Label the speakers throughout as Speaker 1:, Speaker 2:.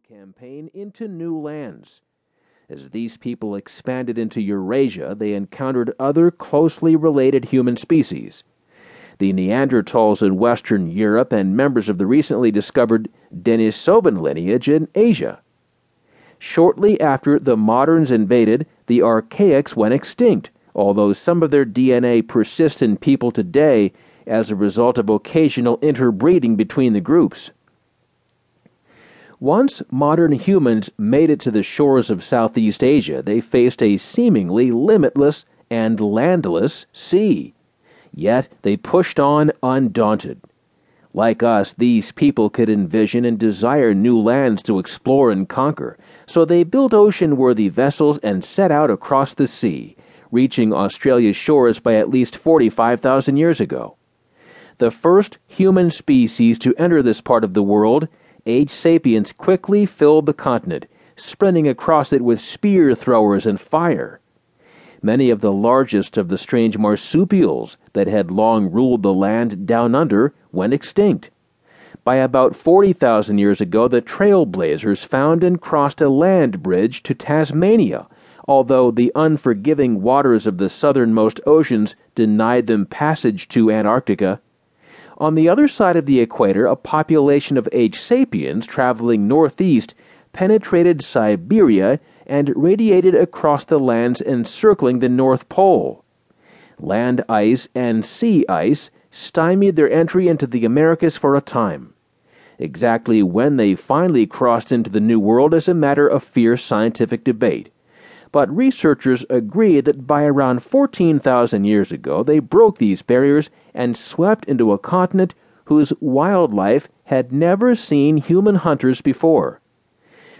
Speaker 1: campaign into new lands. As these people expanded into Eurasia, they encountered other closely related human species. The Neanderthals in Western Europe and members of the recently discovered Denisovan lineage in Asia. Shortly after the moderns invaded, the archaics went extinct, although some of their DNA persists in people today as a result of occasional interbreeding between the groups. Once modern humans made it to the shores of Southeast Asia, they faced a seemingly limitless and landless sea. Yet they pushed on undaunted. Like us, these people could envision and desire new lands to explore and conquer, so they built ocean worthy vessels and set out across the sea, reaching Australia's shores by at least 45,000 years ago. The first human species to enter this part of the world H. sapiens quickly filled the continent, sprinting across it with spear throwers and fire. Many of the largest of the strange marsupials that had long ruled the land down under went extinct. By about 40,000 years ago, the trailblazers found and crossed a land bridge to Tasmania, although the unforgiving waters of the southernmost oceans denied them passage to Antarctica. On the other side of the equator, a population of H. sapiens traveling northeast penetrated Siberia and radiated across the lands encircling the North Pole. Land ice and sea ice stymied their entry into the Americas for a time. Exactly when they finally crossed into the New World is a matter of fierce scientific debate but researchers agree that by around 14,000 years ago they broke these barriers and swept into a continent whose wildlife had never seen human hunters before.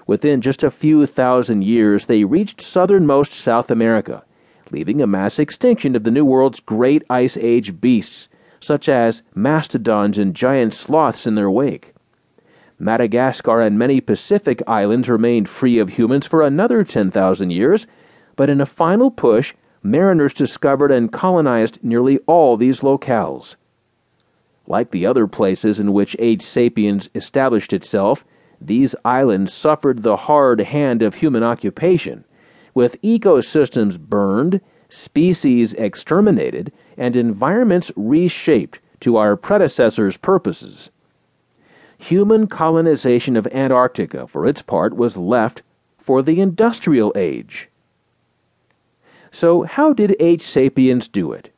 Speaker 1: Within just a few thousand years, they reached southernmost South America, leaving a mass extinction of the New World's great Ice Age beasts, such as mastodons and giant sloths, in their wake. Madagascar and many Pacific islands remained free of humans for another 10,000 years, but in a final push, mariners discovered and colonized nearly all these locales. Like the other places in which H. sapiens established itself, these islands suffered the hard hand of human occupation, with ecosystems burned, species exterminated, and environments reshaped to our predecessors' purposes. Human colonization of Antarctica, for its part, was left for the industrial age. So, how did H. sapiens do it?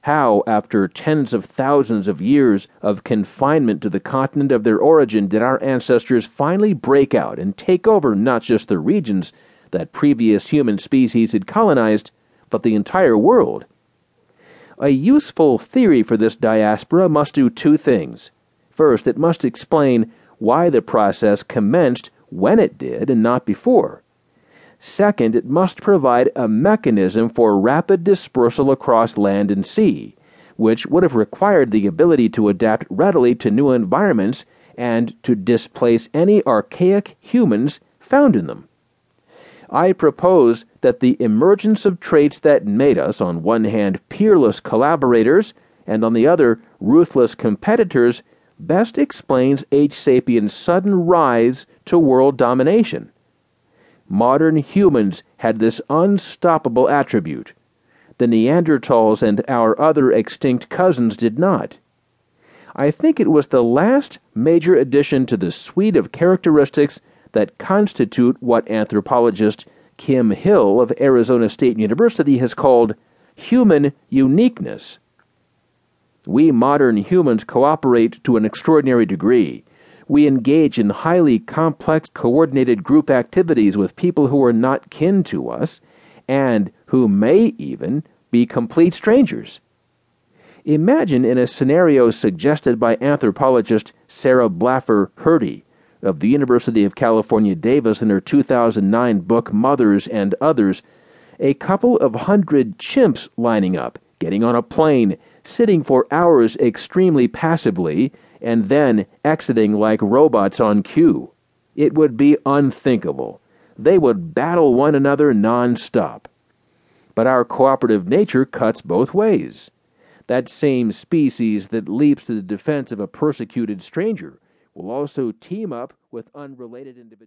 Speaker 1: How, after tens of thousands of years of confinement to the continent of their origin, did our ancestors finally break out and take over not just the regions that previous human species had colonized, but the entire world? A useful theory for this diaspora must do two things First, it must explain why the process commenced when it did and not before. Second, it must provide a mechanism for rapid dispersal across land and sea, which would have required the ability to adapt readily to new environments and to displace any archaic humans found in them. I propose that the emergence of traits that made us, on one hand, peerless collaborators, and on the other, ruthless competitors, best explains H. sapiens' sudden rise to world domination. Modern humans had this unstoppable attribute. The Neanderthals and our other extinct cousins did not. I think it was the last major addition to the suite of characteristics that constitute what anthropologist Kim Hill of Arizona State University has called human uniqueness. We modern humans cooperate to an extraordinary degree. We engage in highly complex, coordinated group activities with people who are not kin to us and who may even be complete strangers. Imagine in a scenario suggested by anthropologist Sarah Blaffer Hrdy of the University of California, Davis, in her 2009 book Mothers and Others, a couple of hundred chimps lining up, getting on a plane, sitting for hours extremely passively, and then exiting like robots on cue. It would be unthinkable. They would battle one another non-stop. But our cooperative nature cuts both ways. That same species that leaps to the defense of a persecuted stranger will also team up with unrelated individuals.